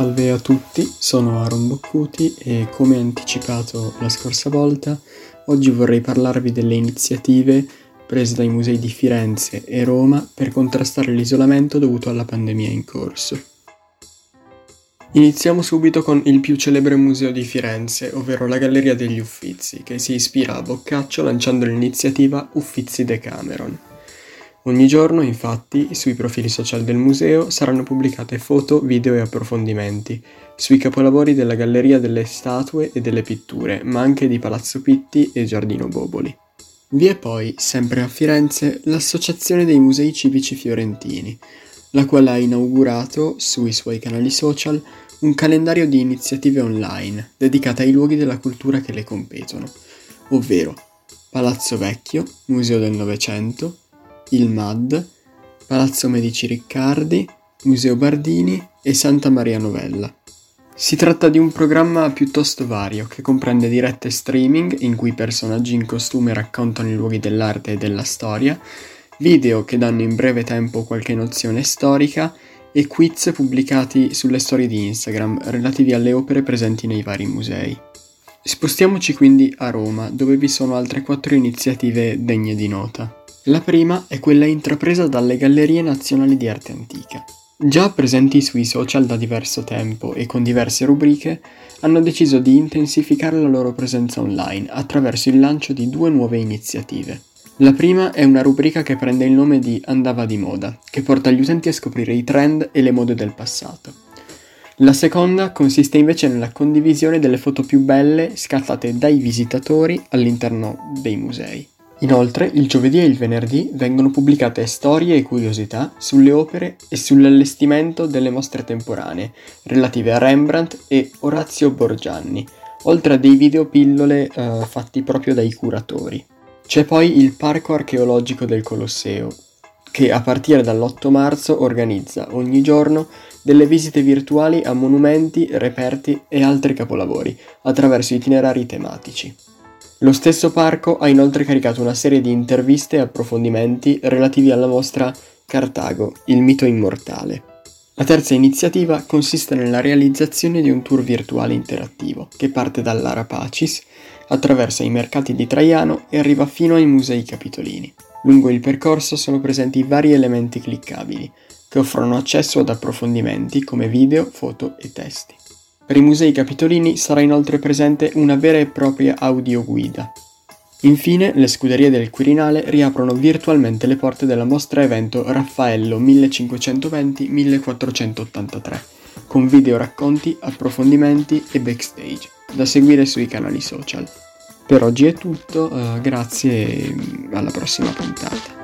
Salve a tutti, sono Aaron Boccuti e come anticipato la scorsa volta, oggi vorrei parlarvi delle iniziative prese dai musei di Firenze e Roma per contrastare l'isolamento dovuto alla pandemia in corso. Iniziamo subito con il più celebre museo di Firenze, ovvero la Galleria degli Uffizi, che si ispira a Boccaccio lanciando l'iniziativa Uffizi Decameron. Ogni giorno, infatti, sui profili social del museo saranno pubblicate foto, video e approfondimenti sui capolavori della Galleria delle Statue e delle Pitture, ma anche di Palazzo Pitti e Giardino Boboli. Vi è poi, sempre a Firenze, l'Associazione dei Musei Civici Fiorentini, la quale ha inaugurato, sui suoi canali social, un calendario di iniziative online dedicate ai luoghi della cultura che le competono, ovvero Palazzo Vecchio, Museo del Novecento, il MAD, Palazzo Medici Riccardi, Museo Bardini e Santa Maria Novella. Si tratta di un programma piuttosto vario che comprende dirette streaming in cui personaggi in costume raccontano i luoghi dell'arte e della storia, video che danno in breve tempo qualche nozione storica e quiz pubblicati sulle storie di Instagram relativi alle opere presenti nei vari musei. Spostiamoci quindi a Roma, dove vi sono altre quattro iniziative degne di nota. La prima è quella intrapresa dalle Gallerie Nazionali di Arte Antica. Già presenti sui social da diverso tempo e con diverse rubriche, hanno deciso di intensificare la loro presenza online attraverso il lancio di due nuove iniziative. La prima è una rubrica che prende il nome di Andava di moda, che porta gli utenti a scoprire i trend e le mode del passato. La seconda consiste invece nella condivisione delle foto più belle scattate dai visitatori all'interno dei musei. Inoltre, il giovedì e il venerdì vengono pubblicate storie e curiosità sulle opere e sull'allestimento delle mostre temporanee relative a Rembrandt e Orazio Borgianni, oltre a dei video pillole eh, fatti proprio dai curatori. C'è poi il Parco archeologico del Colosseo, che a partire dall'8 marzo organizza ogni giorno delle visite virtuali a monumenti, reperti e altri capolavori attraverso itinerari tematici. Lo stesso parco ha inoltre caricato una serie di interviste e approfondimenti relativi alla mostra Cartago, il mito immortale. La terza iniziativa consiste nella realizzazione di un tour virtuale interattivo che parte dall'Ara Pacis, attraversa i mercati di Traiano e arriva fino ai musei capitolini. Lungo il percorso sono presenti vari elementi cliccabili che offrono accesso ad approfondimenti come video, foto e testi. Per i musei capitolini sarà inoltre presente una vera e propria audioguida. Infine, le scuderie del Quirinale riaprono virtualmente le porte della mostra evento Raffaello 1520-1483, con video racconti, approfondimenti e backstage, da seguire sui canali social. Per oggi è tutto, uh, grazie e alla prossima puntata.